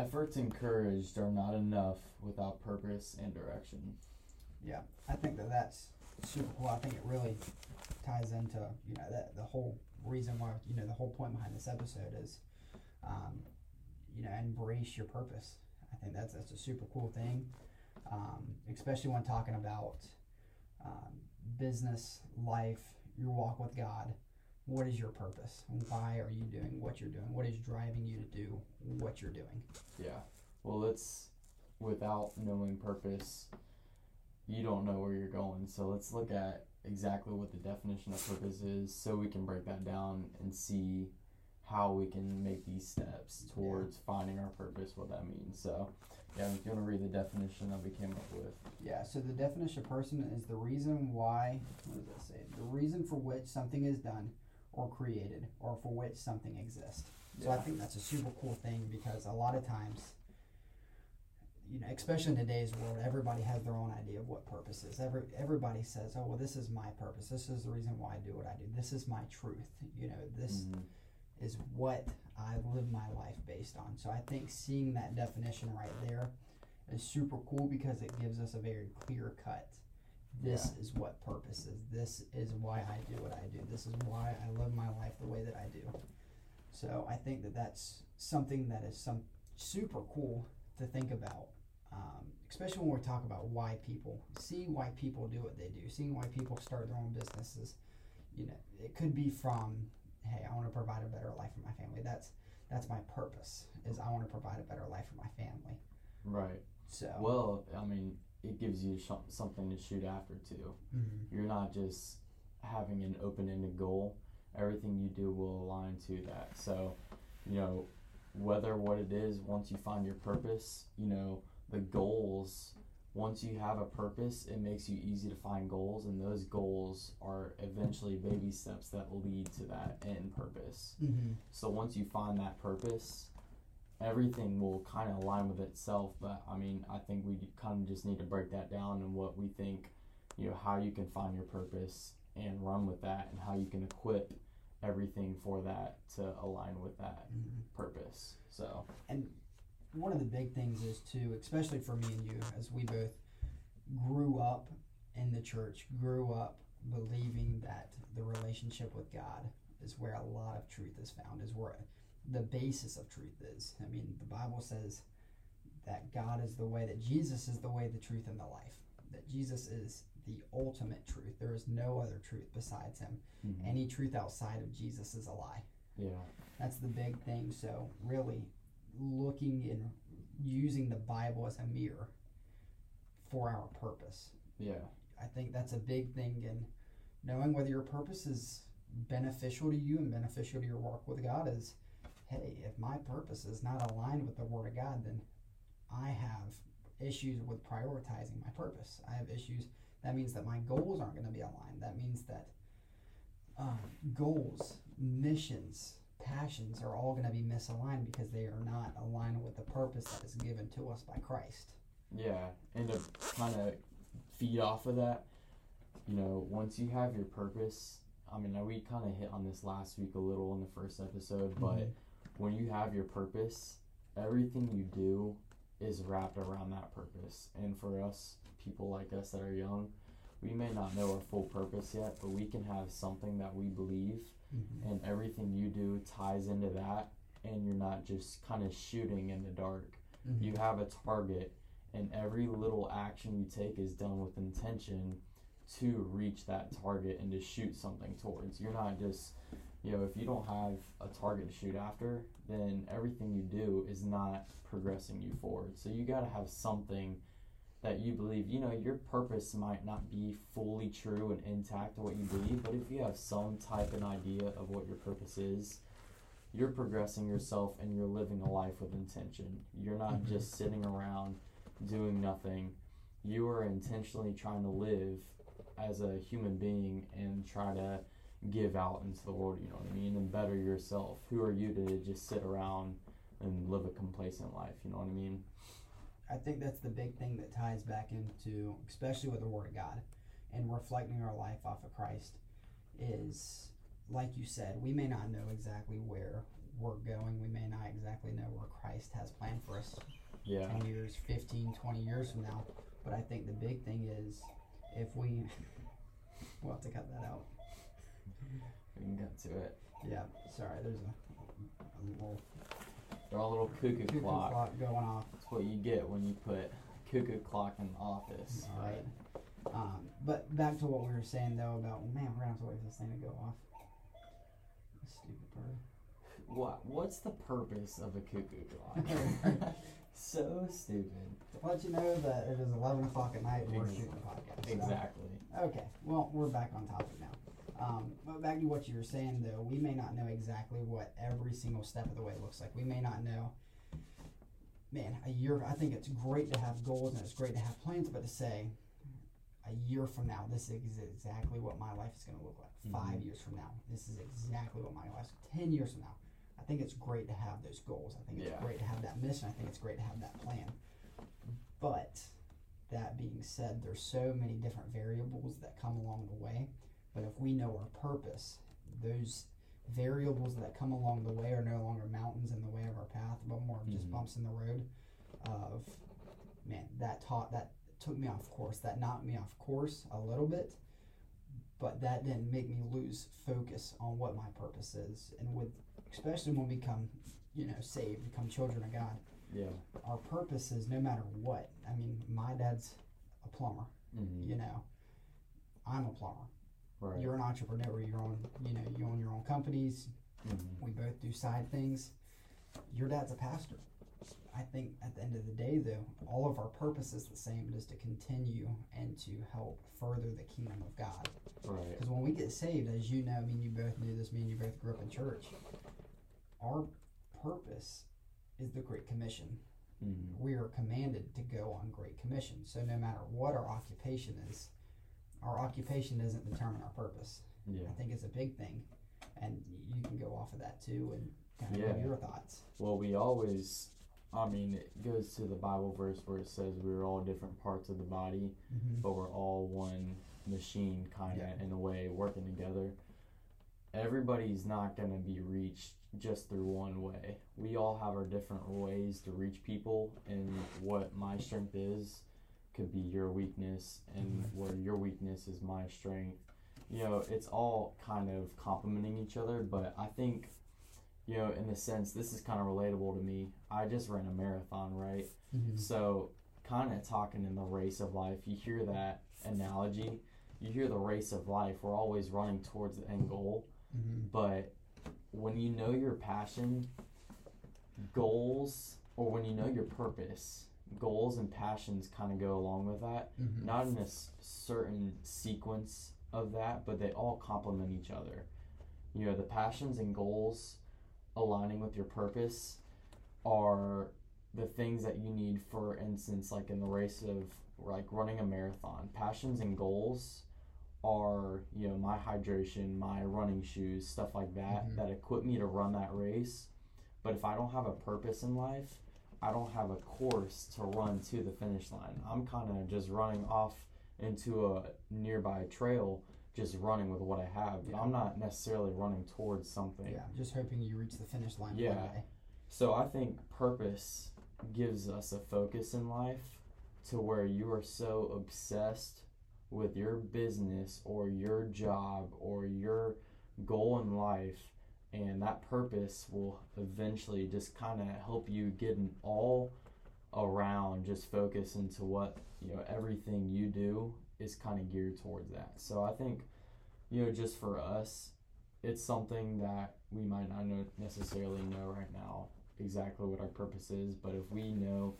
efforts encouraged are not enough without purpose and direction. Yeah, I think that that's super cool. I think it really ties into you know that the whole reason why you know the whole point behind this episode is, um, you know, embrace your purpose. I think that's that's a super cool thing, um, especially when talking about um, business, life, your walk with God. What is your purpose? Why are you doing what you're doing? What is driving you to do what you're doing? Yeah. Well, it's without knowing purpose, you don't know where you're going. So let's look at exactly what the definition of purpose is so we can break that down and see how we can make these steps towards yeah. finding our purpose, what that means. So, yeah, if you want to read the definition that we came up with. Yeah, so the definition of person is the reason why, what does that say? The reason for which something is done or created or for which something exists. So. I think that's a super cool thing because a lot of times you know, especially in today's world, everybody has their own idea of what purpose is. Every everybody says, "Oh, well, this is my purpose. This is the reason why I do what I do. This is my truth. You know, this mm-hmm. is what I live my life based on." So I think seeing that definition right there is super cool because it gives us a very clear cut. This yeah. is what purpose is. This is why I do what I do. This is why I live my life the way that I do. So I think that that's something that is some super cool to think about um, especially when we talk about why people, see why people do what they do, seeing why people start their own businesses. You know, it could be from, hey, I want to provide a better life for my family. That's that's my purpose. Is I want to provide a better life for my family. Right. So. Well, I mean, it gives you sh- something to shoot after too. Mm-hmm. You're not just having an open-ended goal. Everything you do will align to that. So, you know, whether what it is, once you find your purpose, you know, the goals once you have a purpose it makes you easy to find goals and those goals are eventually baby steps that lead to that end purpose mm-hmm. so once you find that purpose everything will kind of align with itself but i mean i think we kind of just need to break that down and what we think you know how you can find your purpose and run with that and how you can equip everything for that to align with that mm-hmm. purpose so and one of the big things is too, especially for me and you, as we both grew up in the church, grew up believing that the relationship with God is where a lot of truth is found, is where the basis of truth is. I mean, the Bible says that God is the way, that Jesus is the way, the truth, and the life. That Jesus is the ultimate truth. There is no other truth besides Him. Mm-hmm. Any truth outside of Jesus is a lie. Yeah. That's the big thing. So, really, looking and using the Bible as a mirror for our purpose. Yeah. I think that's a big thing in knowing whether your purpose is beneficial to you and beneficial to your walk with God is hey, if my purpose is not aligned with the Word of God, then I have issues with prioritizing my purpose. I have issues. That means that my goals aren't going to be aligned. That means that um, goals, missions, passions are all going to be misaligned because they are not aligned with the purpose that is given to us by Christ. Yeah, and to kind of feed off of that, you know, once you have your purpose, I mean, we kind of hit on this last week a little in the first episode, but mm-hmm. When you have your purpose, everything you do is wrapped around that purpose. And for us, people like us that are young, we may not know our full purpose yet, but we can have something that we believe mm-hmm. and everything you do ties into that and you're not just kind of shooting in the dark mm-hmm. you have a target and every little action you take is done with intention to reach that target and to shoot something towards you're not just you know if you don't have a target to shoot after then everything you do is not progressing you forward so you got to have something that you believe. You know, your purpose might not be fully true and intact to what you believe, but if you have some type of idea of what your purpose is, you're progressing yourself and you're living a life with intention. You're not mm-hmm. just sitting around doing nothing. You are intentionally trying to live as a human being and try to give out into the world, you know what I mean, and better yourself. Who are you to just sit around and live a complacent life, you know what I mean? I think that's the big thing that ties back into, especially with the Word of God and reflecting our life off of Christ, is like you said, we may not know exactly where we're going. We may not exactly know where Christ has planned for us Yeah. 10 years, 15, 20 years from now. But I think the big thing is if we. we'll have to cut that out. We can get to it. Yeah, sorry, there's a, a little They're all little cuckoo, cuckoo clock. clock going off. That's what you get when you put cuckoo clock in the office. Right. Um, but back to what we were saying though about man, we're gonna have to wait for this thing to go off. Stupid bird. What What's the purpose of a cuckoo clock? so stupid. To let you know that it is eleven o'clock at night and we're shooting a podcast. so- Exactly. Okay, well, we're back on topic now. Um, but back to what you were saying, though, we may not know exactly what every single step of the way looks like. We may not know. Man, a year. I think it's great to have goals and it's great to have plans, but to say, a year from now, this is exactly what my life is going to look like. Five years from now, this is exactly what my life. Ten years from now, I think it's great to have those goals. I think it's Yeah. great to have that mission. I think it's great to have that plan. But that being said, there's so many different variables that come along the way. But if we know our purpose, those variables that come along the way are no longer mountains in the way of our path, but more of just bumps in the road. Of man, that taught that took me off course. That knocked me off course a little bit, but that didn't make me lose focus on what my purpose is. And with especially when we become, you know, saved, become children of God, Yeah. our purpose is no matter what. I mean, my dad's a plumber. hmm You know, I'm a plumber. Right. You're an entrepreneur. You're on. You know, you own your own companies. Mhm. We both do side things. Your dad's a pastor. I think at the end of the day, though, all of our purpose is the same. It is to continue and to help further the kingdom of God. Right. Because when we get saved, as you know, I mean, you both knew this. Me and you both grew up in church. Our purpose is the Great Commission. hmm we are commanded to go on great commission. So no matter what our occupation is, our occupation doesn't determine our purpose. Yeah. I think it's a big thing, and you can go off of that too and kind of Yeah. your thoughts. Well, we always, I mean, it goes to the Bible verse where it says we're all different parts of the body, Mm-hmm. but we're all one machine, kind of Yeah. in a way, working together. Everybody's not going to be reached just through one way. We all have our different ways to reach people, and what my strength is could be your weakness, and where your weakness is my strength. You know, it's all kind of complementing each other, but I think, you know, in a sense, this is kind of relatable to me. I just ran a marathon, right? Mm-hmm. So, kind of talking in the race of life, you hear that analogy, you hear the race of life, we're always running towards the end goal, Mm-hmm. but when you know your passion, goals, or when you know your purpose, goals and passions kind of go along with that. Mm-hmm. Not in a s- certain sequence of that, but they all complement each other. You know, the passions and goals aligning with your purpose are the things that you need for instance like in the race of like running a marathon passions and goals are you know my hydration my running shoes stuff like that Mhm. that equip me to run that race but if i don't have a purpose in life i don't have a course to run to the finish line i'm kind of just running off into a nearby trail just running with what i have but Yeah. i'm not necessarily running towards something Yeah, just hoping you reach the finish line Yeah. one day. so I think purpose gives us a focus in life to where you are so obsessed with your business or your job or your goal in life and that purpose will eventually just kind of help you get an all around just focus into what you know everything you do is kind of geared towards that. So i think you know just for us it's something that we might not know, necessarily know right now exactly what our purpose is, but if we know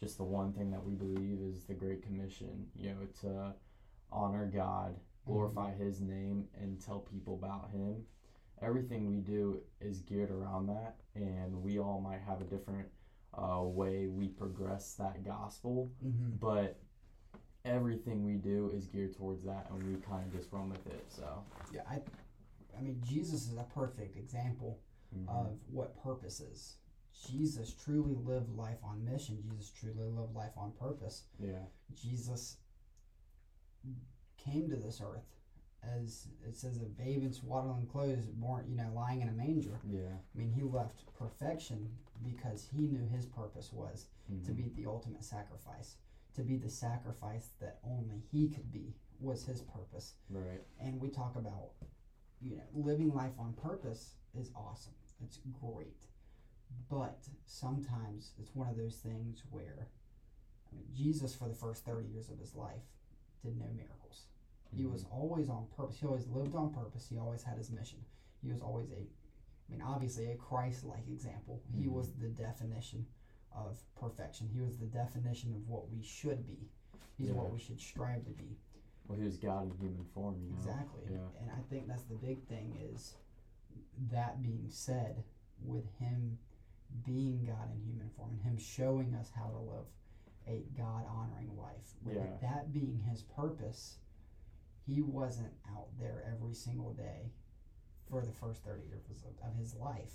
just the one thing that we believe is the Great Commission, you know, to honor God, mm-hmm. glorify His name, and tell people about Him, everything we do is geared around that, and we all might have a different uh, way we progress that gospel, Mm-hmm. but everything we do is geared towards that, and we kind of just run with it. So. Yeah, I, I mean, Jesus is a perfect example mhm. of what purpose is. Jesus truly lived life on mission. Jesus truly lived life on purpose. yeah. Jesus came to this earth as it says, a babe in swaddling clothes, born, you know, lying in a manger. Yeah. I mean, he left perfection because he knew his purpose was Mhm. to be the ultimate sacrifice, to be the sacrifice that only he could be was his purpose. Right. And we talk about, you know, living life on purpose is awesome. It's great. But sometimes it's one of those things where, I mean, Jesus, for the first 30 years of his life, did no miracles. He was always on purpose. He always lived on purpose. He always had his mission. He was always a, I mean, obviously a Christ like example. He Mhm. was the definition of perfection. He was the definition of what we should be. He's Yeah. what we should strive to be. Well, he was God in human form. You know. Exactly. Yeah. And I think that's the big thing is that being said, with him being God in human form and him showing us how to live a God honoring life, with Yeah. that being his purpose, he wasn't out there every single day for the first 30 years of, his life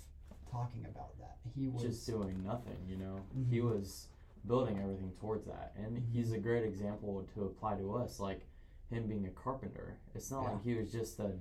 talking about that. He was just doing nothing, you know. He Mhm. was building everything towards that, and he's a great example to apply to us. Like him being a carpenter, it's not Yeah. like he was just a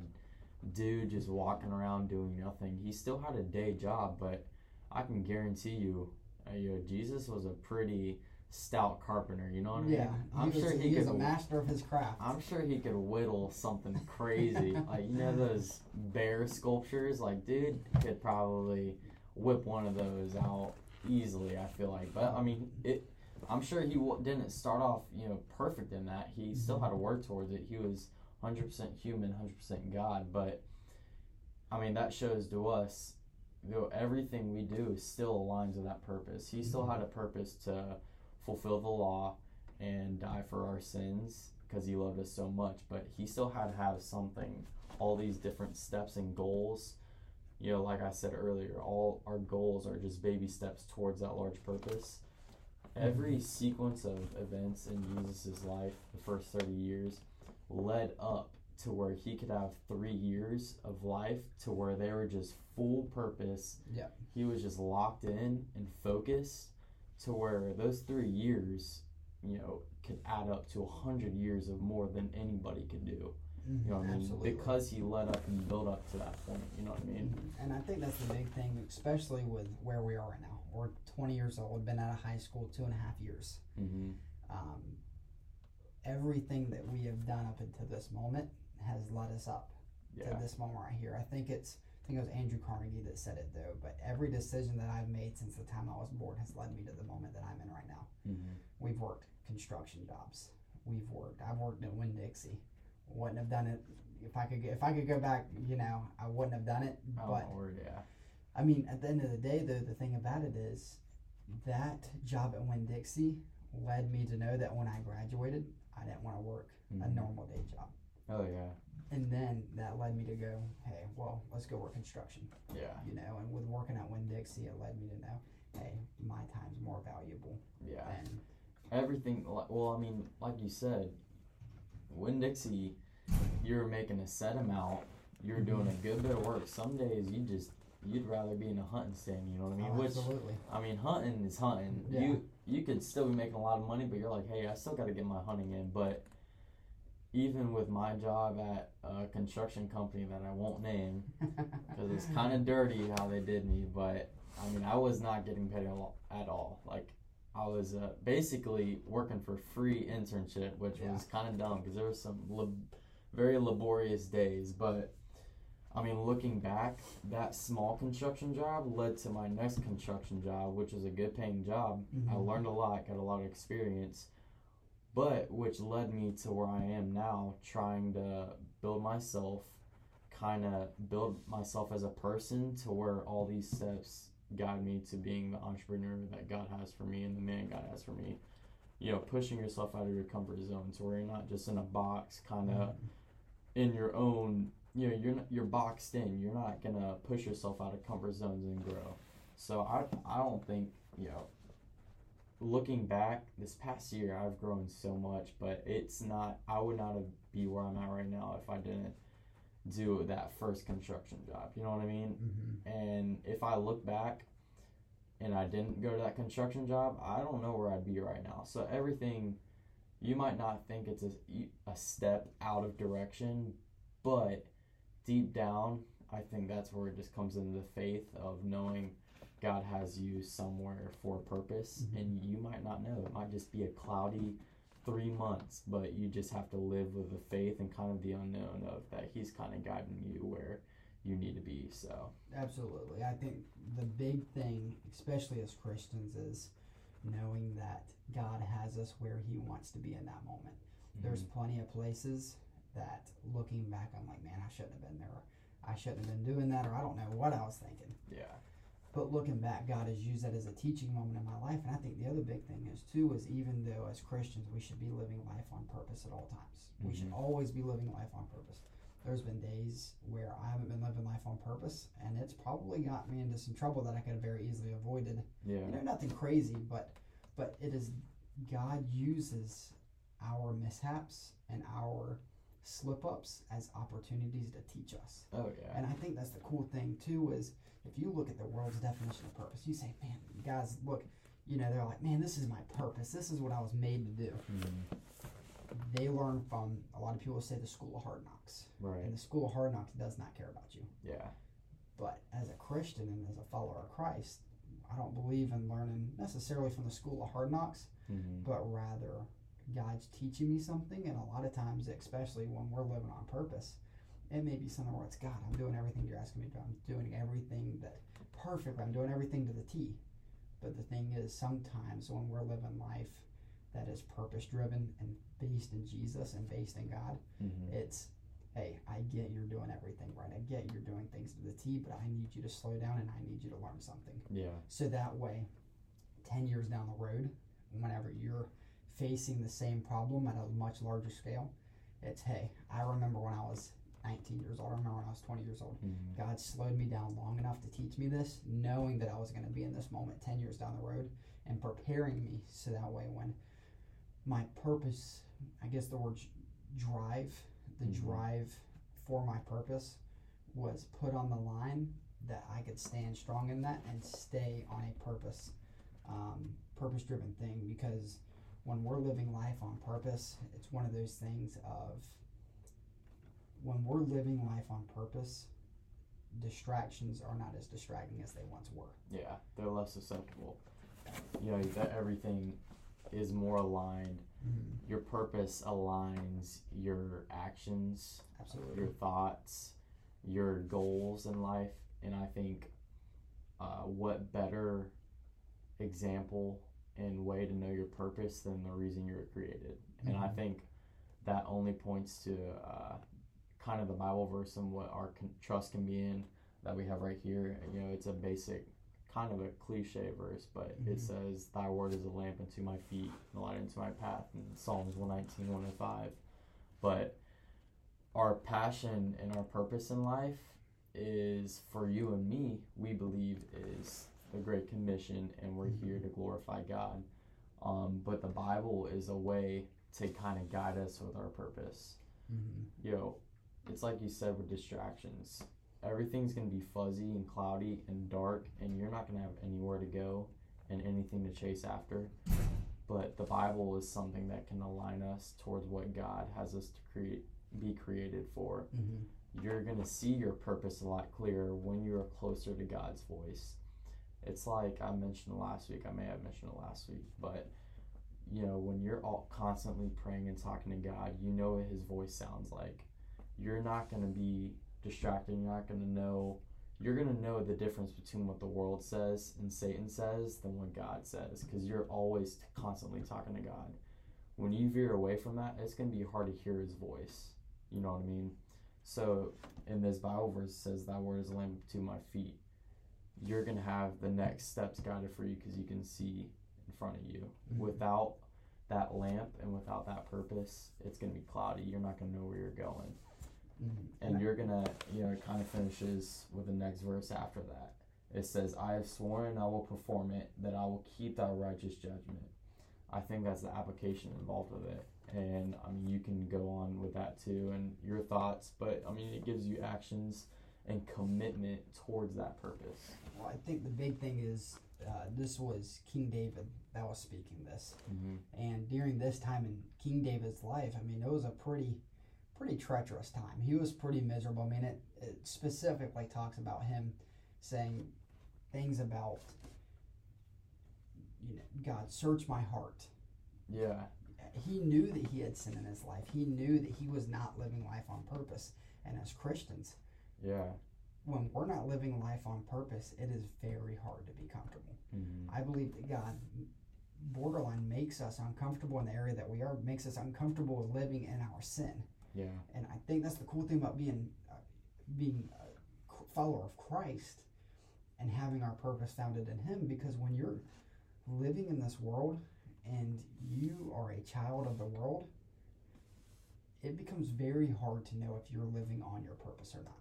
dude just walking around doing nothing. He still had a day job, but I can guarantee you, uh, you know, Jesus was a pretty stout carpenter. You know what I mean? yeah, I'm was, sure he, he could. a master of his craft. I'm sure he could whittle something crazy. like you know those bear sculptures. Like dude could probably whip one of those out easily. I feel like, but I mean it. I'm sure he w- didn't start off you know perfect in that. He mm-hmm. still had to work towards it. He was 100% human, 100% God. But I mean that shows to us. You know, everything we do still aligns with that purpose. He still mm-hmm. had a purpose to fulfill the law and die for our sins because he loved us so much but he still had to have something. All these different steps and goals. You know like i said earlier all our goals are just baby steps towards that large purpose. Every mm-hmm. sequence of events in jesus' life the first 30 years led up to where he could have three years of life to where they were just full purpose. Yeah. he was just locked in and focused to where those three years, you know, could add up to a hundred years of more than anybody could do. Mhm, You know what I mean? absolutely. Because he led up and built up to that point. You know what I mean? Mhm. And I think that's the big thing, especially with where we are right now. We're 20 years old, been out of high school two and a half years. Mm-hmm. Um, everything that we have done up until this moment has led us up Yeah. to this moment right here. I think it's, think it was Andrew Carnegie that said it though. But every decision that I've made since the time I was born has led me to the moment that I'm in right now. Mm-hmm. We've worked construction jobs. We've worked. I've worked at Winn Dixie. Wouldn't have done it if I could. If I could go back, you know, I wouldn't have done it. Oh, but Lord, yeah. I mean, at the end of the day, though, the thing about it is that job at Winn Dixie led me to know that when I graduated, I didn't want to work a Mhm. normal day job. Oh, yeah. And then that led me to go, hey, well, let's go work construction, Yeah. you know. And with working at Winn Dixie, it led me to know, hey, my time's more valuable Yeah. than Everything, well, I mean, like you said, Winn Dixie, you're making a set amount. You're doing mm-hmm. a good bit of work. Some days you just, you'd rather be in a hunting stand, you know what I mean? Oh, Which absolutely. I mean, hunting is hunting. Yeah. You you could still be making a lot of money, but you're like, hey, I still got to get my hunting in. But even with my job at a construction company that I won't name, because it's kind of dirty how they did me, but I mean, I was not getting paid at all. Like, I was uh, basically working for free internship, which was kind of dumb because there was some lab- very laborious days. But I mean, looking back, that small construction job led to my next construction job, which was a good paying job. I Mhm. learned a lot, got a lot of experience, but which led me to where I am now, trying to build myself, kind of build myself as a person to where all these steps guide me to being the entrepreneur that God has for me and the man God has for me. You know, pushing yourself out of your comfort zone to where you're not just in a box, kind of mm-hmm. in your own you know you're not, you're boxed in. You're not gonna push yourself out of comfort zones and grow. So i i don't think you know looking back this past year i've grown so much but it's not i would not have be where i'm at right now if i didn't do that first construction job you know what i mean Mhm. and if I look back and I didn't go to that construction job, I don't know where I'd be right now. So everything, you might not think it's a, a step out of direction, but deep down, I think that's where it just comes into the faith of knowing God has you somewhere for a purpose, Mhm. and you might not know. It might just be a cloudy three months, but you just have to live with the faith and kind of the unknown of that He's kind of guiding you where you need to be. So, Absolutely. I think the big thing, especially as Christians, is knowing that God has us where He wants to be in that moment. There's mhm. plenty of places that looking back, I'm like, man, I shouldn't have been there. Or, I shouldn't have been doing that, or I don't know what I was thinking. yeah, But looking back, God has used that as a teaching moment in my life. And I think the other big thing is, too, is even though as Christians we should be living life on purpose at all times, we should Mhm. always be living life on purpose. There's been days where I haven't been living life on purpose, and it's probably got me into some trouble that I could have very easily avoided. yeah, You know, nothing crazy, but but it is God uses our mishaps and our slip ups as opportunities to teach us. oh yeah, And I think that's the cool thing too is if you look at the world's definition of purpose, you say, man, guys, look, you know, they're like, man, this is my purpose. This is what I was made to do. Mhm. They learn from a lot of people say the school of hard knocks, right, and the school of hard knocks does not care about you. yeah, But as a Christian and as a follower of Christ, I don't believe in learning necessarily from the school of hard knocks, hmm but rather God's teaching me something. And a lot of times, especially when we're living on purpose, it may be something where it's God, I'm doing everything you're asking me to do. I'm doing everything that perfectly. I'm doing everything to the T. But the thing is, sometimes when we're living life that is purpose driven and based in Jesus and based in God, hmm it's hey, I get you're doing everything right. I get you're doing things to the T, but I need you to slow down and I need you to learn something. yeah, So that way, 10 years down the road, whenever you're facing the same problem at a much larger scale, it's hey, I remember when I was 19 years old, I remember when I was 20 years old. hmm God slowed me down long enough to teach me this, knowing that I was going to be in this moment 10 years down the road and preparing me so that way when my purpose, I guess the word drive, the Mhm. drive for my purpose was put on the line that I could stand strong in that and stay on a purpose, um, purpose driven thing because when we're living life on purpose, it's one of those things of when we're living life on purpose, distractions are not as distracting as they once were. yeah, they're less susceptible. You know that everything is more aligned. Your purpose aligns your actions, Absolutely. your thoughts, your goals in life, and I think uh, what better example and way to know your purpose than the reason you were created. And I Mhm. think that only points to uh, kind of the Bible verse and what our con- trust can be in that we have right here. You know, it's a basic, kind of a cliche verse, but Mhm. it says, Thy word is a lamp unto my feet and a light unto my path in Psalms 119, 105. But our passion and our purpose in life is for you and me, we believe is the Great Commission, and we're Mhm. here to glorify God. Um, but the Bible is a way to kind of guide us with our purpose. hmm You know, it's like you said with distractions. Everything's gonna be fuzzy and cloudy and dark, and you're not gonna have anywhere to go and anything to chase after. But the Bible is something that can align us towards what God has us to create, be created for hmm you're going to see your purpose a lot clearer when you're closer to God's voice. It's like I mentioned last week, I may have mentioned it last week, but you know, when you're all constantly praying and talking to God, you know what his voice sounds like. You're not going to be distracted, you're not going to know you're going to know the difference between what the world says and Satan says than what God says because you're always constantly talking to God. When you veer away from that, it's going to be hard to hear his voice. You know what I mean? So in this Bible verse it says, "Thy word is a lamp to my feet." You're gonna have the next steps guided for you because you can see in front of you. Mhm. Without that lamp and without that purpose, it's gonna be cloudy. You're not gonna know where you're going, hmm and you're gonna, you know, it kind of finishes with the next verse after that. It says, "I have sworn, I will perform it; that I will keep thy righteous judgment." I think that's the application involved with it. And I mean, you can go on with that too and your thoughts, but I mean, it gives you actions and commitment towards that purpose. Well, I think the big thing is uh, this was King David that was speaking this, Mm-hmm. and during this time in King David's life, I mean, it was a pretty, pretty treacherous time. He was pretty miserable. I mean, it, it specifically talks about him saying things about, you know, God, search my heart. Yeah. He knew that he had sin in his life. He knew that he was not living life on purpose. And as Christians, Yeah. when we're not living life on purpose, it is very hard to be comfortable. Mm-hmm. I believe that God borderline makes us uncomfortable in the area that we are, makes us uncomfortable with living in our sin. Yeah. And I think that's the cool thing about being uh, being a follower of Christ and having our purpose founded in Him. Because when you're living in this world and you are a child of the world, it becomes very hard to know if you're living on your purpose or not.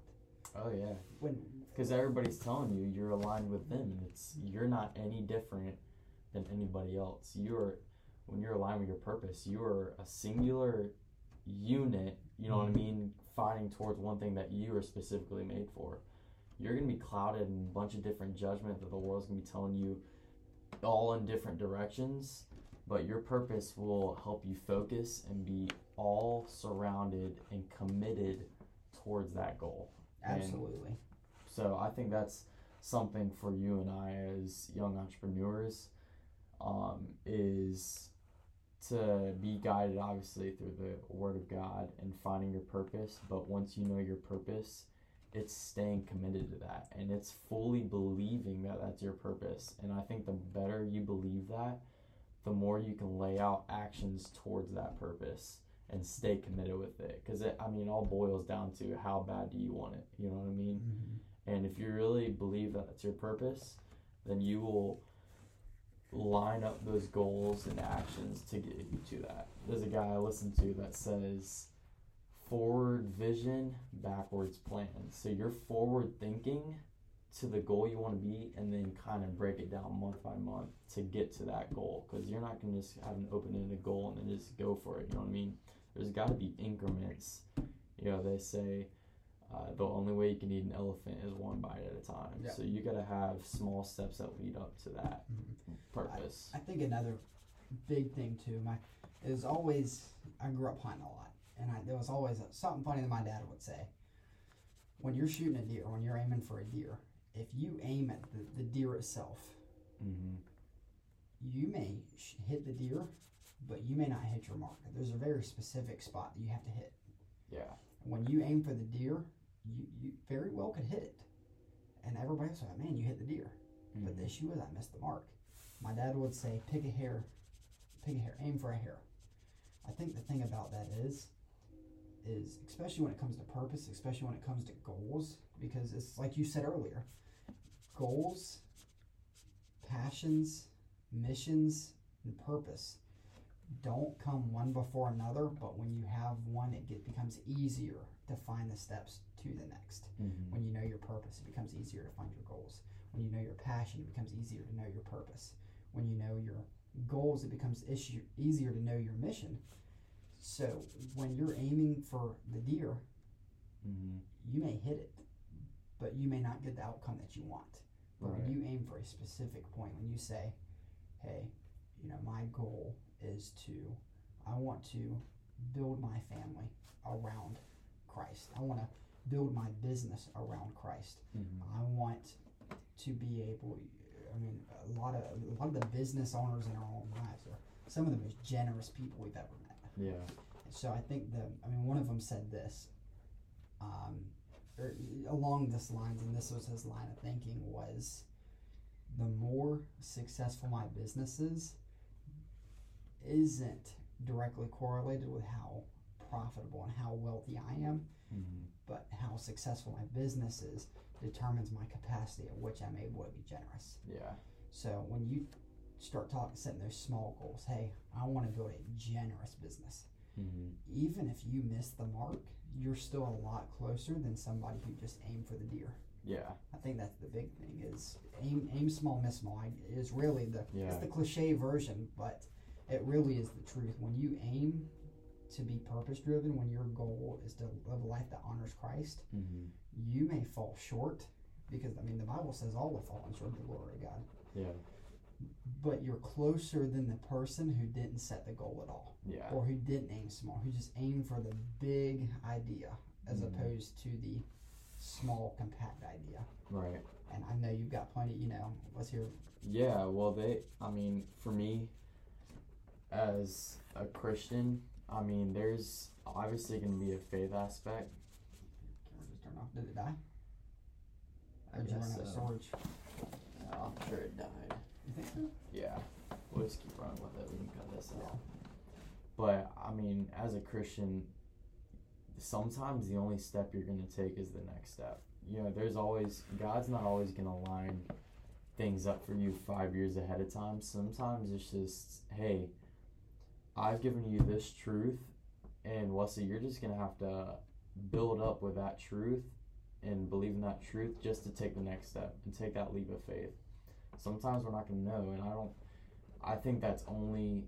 Oh yeah. When Because everybody's telling you you're aligned with them, and it's you're not any different than anybody else. You're when you're aligned with your purpose, you are a singular unit. You know what I mm-hmm. mean? Fighting towards one thing that you are specifically made for. You're gonna be clouded in a bunch of different judgment that the world's gonna be telling you, all in different directions. But your purpose will help you focus and be all surrounded and committed towards that goal. And- absolutely, so I think that's something for you and I as young entrepreneurs um, is to be guided obviously through the word of God and finding your purpose. But once you know your purpose, it's staying committed to that and it's fully believing that that's your purpose. And I think the better you believe that, the more you can lay out actions towards that purpose and stay committed with it. Because it, I mean, all boils down to how bad do you want it? You know what I mean? Mhm. And if you really believe that that's your purpose, then you will line up those goals and actions to get you to that. There's a guy I listen to that says forward vision, backwards plan. So you're forward thinking to the goal you want to be and then kind of break it down month by month to get to that goal because you're not going to just have an open-ended goal and then just go for it, you know what I mean? There's got to be increments. You know, they say uh, the only way you can eat an elephant is one bite at a time. Yeah. So you got to have small steps that lead up to that Mhm. purpose. I think another big thing too, my is always I grew up hunting a lot, and I, there was always something funny that my dad would say. When you're shooting a deer, when you're aiming for a deer, if you aim at the, the deer itself, mm-hmm. you may sh- hit the deer, but you may not hit your mark. There's a very specific spot that you have to hit. Yeah. When you aim for the deer, you, you very well could hit it, and everybody everybody's like, "Man, you hit the deer." But Mhm. the issue is I missed the mark. My dad would say, pick a hair, pick a hair, aim for a hair. I think the thing about that is, is especially when it comes to purpose, especially when it comes to goals, because it's like you said earlier, goals, passions, missions, and purpose don't come one before another, but when you have one, it get, becomes easier to find the steps to the next. Mhm. When you know your purpose, it becomes easier to find your goals. When you know your passion, it becomes easier to know your purpose. When you know your goals, it becomes issue, easier to know your mission. So when you're aiming for the deer, Mhm. you may hit it, but you may not get the outcome that you want. But Right. when you aim for a specific point, when you say, hey, you know, my goal is to, I want to build my family around Christ. I want to build my business around Christ. Mhm. I want to be able. I mean, a lot of a lot of the business owners in our own lives are some of the most generous people we've ever met. Yeah. So I think the, I mean, one of them said this, um, or along this lines, and this was his line of thinking was, the more successful my business is, isn't directly correlated with how profitable and how wealthy I am, Mhm. but how successful my business is determines my capacity at which I'm able to be generous. Yeah. So when you start talking, setting those small goals, hey, I want to build a generous business Mhm. even if you miss the mark, you're still a lot closer than somebody who just aimed for the deer. Yeah. I think that's the big thing is aim aim small, miss small. I, is really the Yeah. it's the cliche version, but it really is the truth. When you aim to be purpose driven, when your goal is to live a life that honors Christ, Mhm. you may fall short because I mean the Bible says all have fallen short of the glory of God. Yeah. but you're closer than the person who didn't set the goal at all Yeah. or who didn't aim small, who just aimed for the big idea as Mhm. opposed to the small, compact idea. Right. And I know you've got plenty, you know, let's hear. Yeah, well, they, I mean, for me, as a Christian, I mean, there's obviously going to be a faith aspect. Camera just turned off. Did it die? I Or did you run guess out of so. storage? I'm sure it died. You think so? Yeah, we'll just keep running with it. We can cut this out. But I mean, as a Christian, sometimes the only step you're going to take is the next step. You know, there's always God's not always going to line things up for you five years ahead of time. Sometimes it's just, hey, I've given you this truth, and Wesley, you're just going to have to build up with that truth and believe in that truth just to take the next step and take that leap of faith. Sometimes we're not going to know, and I don't. I think that's only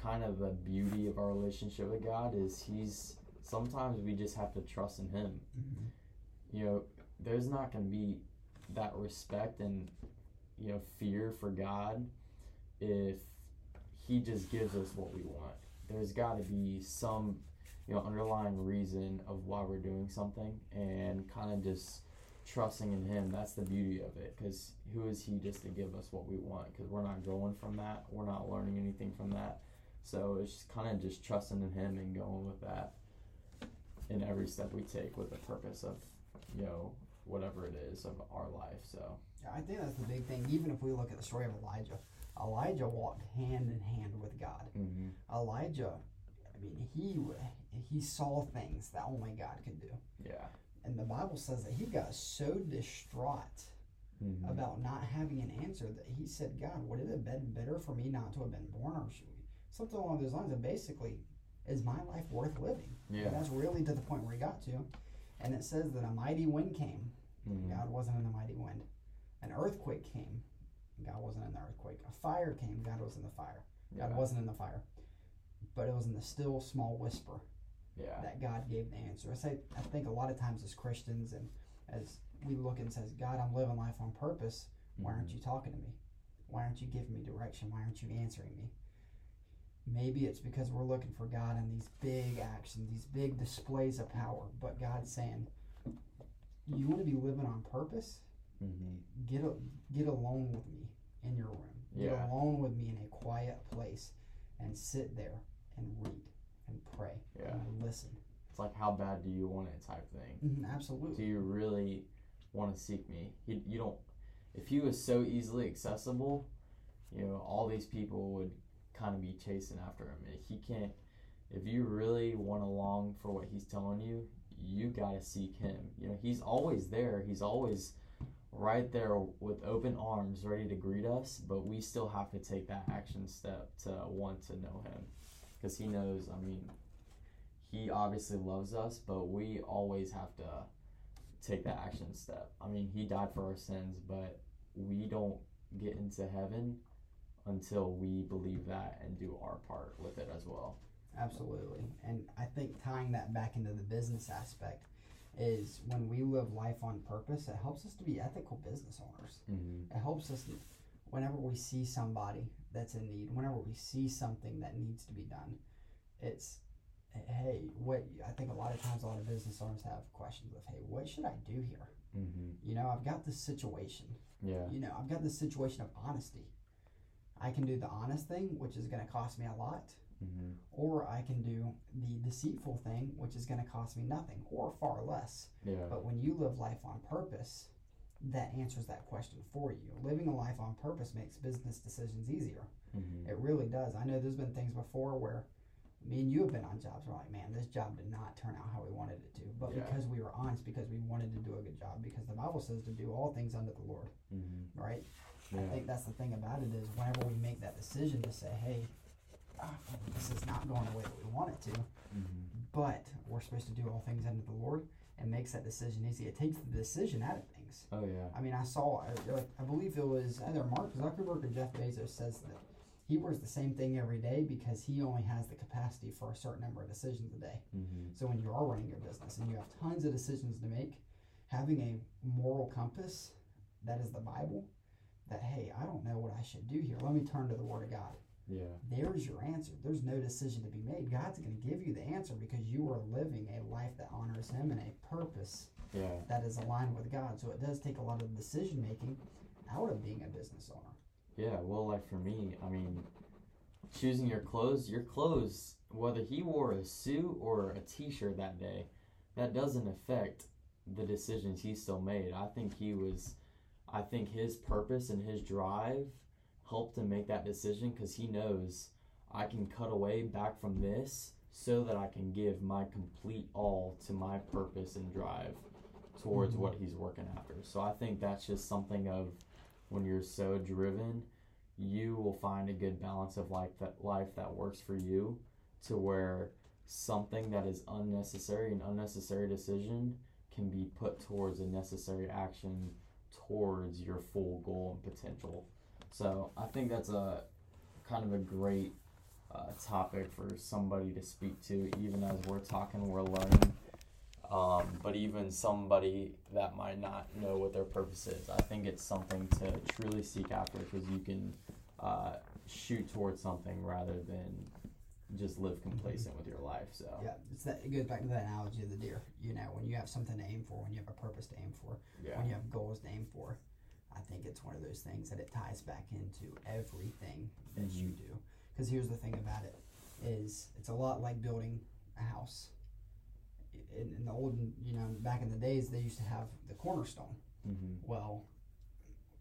kind of the beauty of our relationship with God is He's. Sometimes we just have to trust in Him. Mm-hmm. You know, there's not going to be that respect and you know fear for God if He just gives us what we want. There's got to be some you know underlying reason of why we're doing something and kind of just trusting in him. That's the beauty of it because who is he just to give us what we want? Because we're not growing from that. We're not learning anything from that. So it's kind of just trusting in him and going with that in every step we take with the purpose of you know whatever it is of our life so. Yeah, I think that's the big thing. Even if we look at the story of Elijah, Elijah walked hand in hand with God. mm-hmm. Elijah, I mean, he he saw things that only God could do. yeah And the Bible says that he got so distraught mm-hmm. about not having an answer that he said, God, would it have been better for me not to have been born? Or should we? Something along those lines. And basically, is my life worth living? yeah And that's really to the point where he got to. And it says that a mighty wind came. mm-hmm. God wasn't in the mighty wind. An earthquake came. God wasn't in the earthquake. A fire came. God was in the fire. God yeah wasn't in the fire. But it was in the still small whisper yeah that God gave the answer. I say I think a lot of times as Christians and as we look and says, God, I'm living life on purpose. Why aren't mm-hmm. you talking to me? Why aren't you giving me direction? Why aren't you answering me? Maybe it's because we're looking for God in these big actions, these big displays of power. But God's saying, you want to be living on purpose? Mm-hmm. Get a, get alone with me in your room. Get Yeah. alone with me in a quiet place and sit there and read and pray Yeah. and listen. it's like how bad do you want it type thing Mhm, do you really want to seek me? He, you don't. If he was so easily accessible, you know, all these people would kind of be chasing after him. If he can't, if you really want to long for what he's telling you, you gotta seek him. You know, he's always there. He's always right there with open arms, ready to greet us. But we still have to take that action step to want to know him, because he knows. I mean, he obviously loves us, but we always have to take that action step. I mean, he died for our sins, but we don't get into heaven until we believe that and do our part with it as well. Absolutely. And I think tying that back into the business aspect is when we live life on purpose, it helps us to be ethical business owners. Mm-hmm. It helps us whenever we see somebody that's in need, whenever we see something that needs to be done, it's hey, what I think a lot of times a lot of business owners have questions of, hey, what should I do here? Mm-hmm. You know, I've got this situation. Yeah. You know, I've got this situation of honesty. I can do the honest thing, which is going to cost me a lot, Mm-hmm. or I can do the deceitful thing, which is going to cost me nothing or far less. Yeah. But when you live life on purpose, that answers that question for you. Living a life on purpose makes business decisions easier. Mm-hmm. It really does. I know there's been things before where me and you have been on jobs where like, man, this job did not turn out how we wanted it to. But Yeah. because we were honest, because we wanted to do a good job, because the Bible says to do all things unto the Lord, Mm-hmm. right? Yeah. I think that's the thing about it is whenever we make that decision to say, hey, ah, this is not going the way that we want it to, Mm-hmm. but we're supposed to do all things unto the Lord, it makes that decision easy. It takes the decision out of things. Oh yeah. I mean, I saw, I, I believe it was either Mark Zuckerberg or Jeff Bezos says that he wears the same thing every day because he only has the capacity for a certain number of decisions a day. Mm-hmm. So when you are running your business and you have tons of decisions to make, having a moral compass that is the Bible that hey, I don't know what I should do here. Let me turn to the Word of God. Yeah. There's your answer. There's no decision to be made. God's going to give you the answer because you are living a life that honors Him and a purpose Yeah. that is aligned with God. So it does take a lot of decision making out of being a business owner. Yeah, well, like for me, I mean, choosing your clothes, your clothes, whether he wore a suit or a t shirt that day, that doesn't affect the decisions he still made. I think he was, I think his purpose and his drive helped him make that decision because he knows I can cut away back from this so that I can give my complete all to my purpose and drive towards Mhm. what he's working after. So I think that's just something of when you're so driven, you will find a good balance of life that life that works for you to where something that is unnecessary an unnecessary decision can be put towards a necessary action towards your full goal and potential. So I think that's a kind of a great uh, topic for somebody to speak to, even as we're talking, we're learning. Um, but even somebody that might not know what their purpose is, I think it's something to truly seek after because you can uh, shoot towards something rather than just live complacent with your life. So Yeah, it's that. It goes back to that analogy of the deer. You know, when you have something to aim for, when you have a purpose to aim for, yeah, when you have goals to aim for, I think it's one of those things that it ties back into everything that you do. Because here's the thing about it: is it's a lot like building a house. In, in the olden, you know, back in the days, they used to have the cornerstone. hmm Well,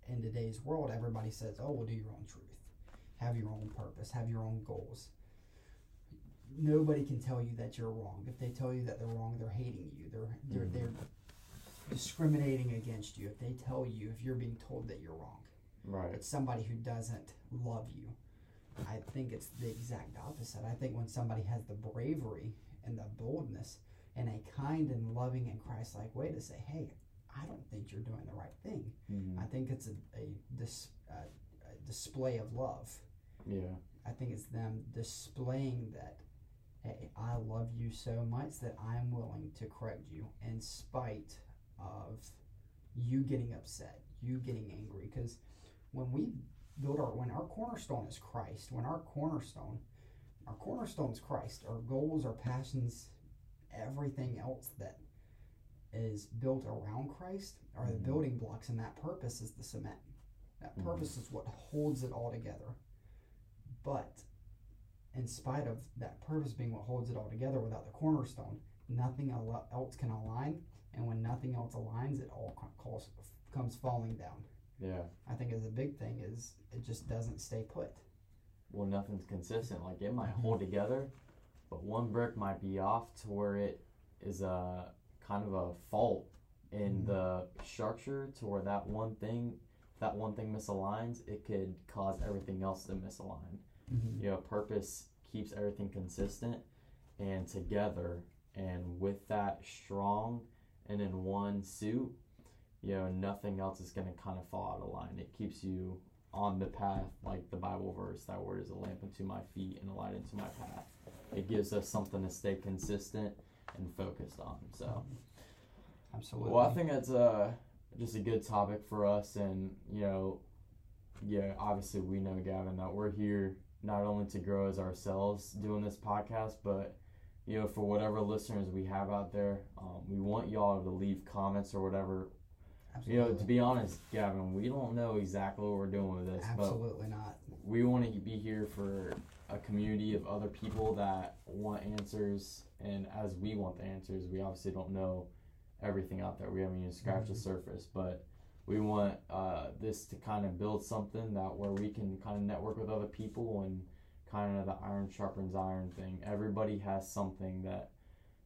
in today's world, everybody says, "Oh, well, do your own truth, have your own purpose, have your own goals." Nobody can tell you that you're wrong. If they tell you that they're wrong, they're hating you. They're they're Mhm. they're discriminating against you. If they tell you, if you're being told that you're wrong, right, it's somebody who doesn't love you. I think it's the exact opposite. I think when somebody has the bravery and the boldness and a kind and loving and Christ-like way to say, "Hey, I don't think you're doing the right thing." hmm I think it's a, a, dis, uh, a display of love. yeah, I think it's them displaying that, hey, I love you so much that I'm willing to correct you in spite of you getting upset, you getting angry. Because when we build our, when our cornerstone is Christ, when our cornerstone, our cornerstone is Christ, our goals, our passions, everything else that is built around Christ are the Mhm. building blocks, and that purpose is the cement. That Mhm. purpose is what holds it all together. But in spite of that purpose being what holds it all together without the cornerstone, nothing else can align. And when nothing else aligns, it all calls, comes falling down. yeah. I think is a big thing is it just doesn't stay put. Well, nothing's consistent. Like it might hold together, but one brick might be off to where it is a kind of a fault in Mhm. the structure to where that one thing, that one thing misaligns, it could cause everything else to misalign. Mm-hmm. You know, purpose keeps everything consistent and together, and with that strong and in one suit, you know, nothing else is going to kind of fall out of line. It keeps you on the path, like the Bible verse, that word is a lamp unto my feet and a light unto my path. It gives us something to stay consistent and focused on. So, Absolutely. well, I think that's uh, just a good topic for us. And, you know, yeah, obviously we know, Gavin, that we're here not only to grow as ourselves doing this podcast, but, you know, for whatever listeners we have out there, um, we want y'all to leave comments or whatever. Absolutely. You know, to be honest, Gavin, we don't know exactly what we're doing with this, Absolutely not. we want to be here for a community of other people that want answers and as we want the answers we obviously don't know everything out there we haven't even scratched the Mhm. surface but we want uh, this to kind of build something that where we can kind of network with other people and kind of the iron sharpens iron thing everybody has something that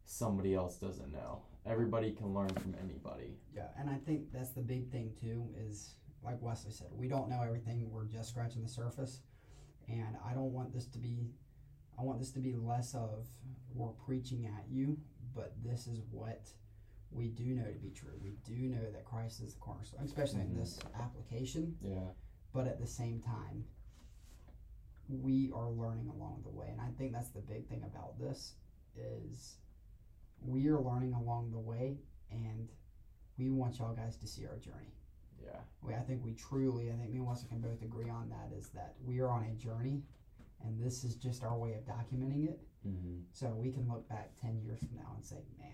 somebody else doesn't know everybody can learn from anybody Yeah, and I think that's the big thing too. Is like Wesley said, we don't know everything. We're just scratching the surface, and I don't want this to be. I want this to be less of we're preaching at you, but this is what we do know to be true. We do know that Christ is the cornerstone, especially Mhm. in this application. yeah But at the same time, we are learning along the way, and I think that's the big thing about this is we are learning along the way, and we want y'all guys to see our journey. Yeah. We, I think we truly, I think me and Wilson can both agree on that. Is that we are on a journey, and this is just our way of documenting it. Mm-hmm. So we can look back ten years from now and say, man,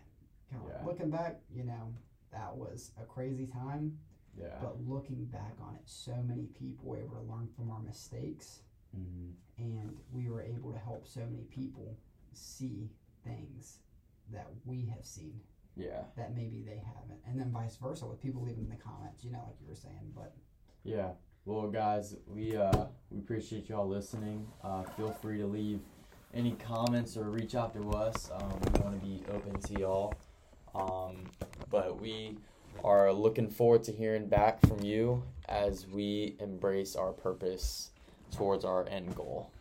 kind of Yeah. looking back, you know, that was a crazy time. Yeah. But looking back on it, so many people were able to learn from our mistakes, mm-hmm. and we were able to help so many people see things that we have seen Yeah. that maybe they haven't, and then vice versa with people leaving in the comments, you know, like you were saying. But Yeah. Well, guys, we uh, we appreciate y'all listening. Uh, feel free to leave any comments or reach out to us. Um, we want to be open to y'all. Um, but we are looking forward to hearing back from you as we embrace our purpose towards our end goal.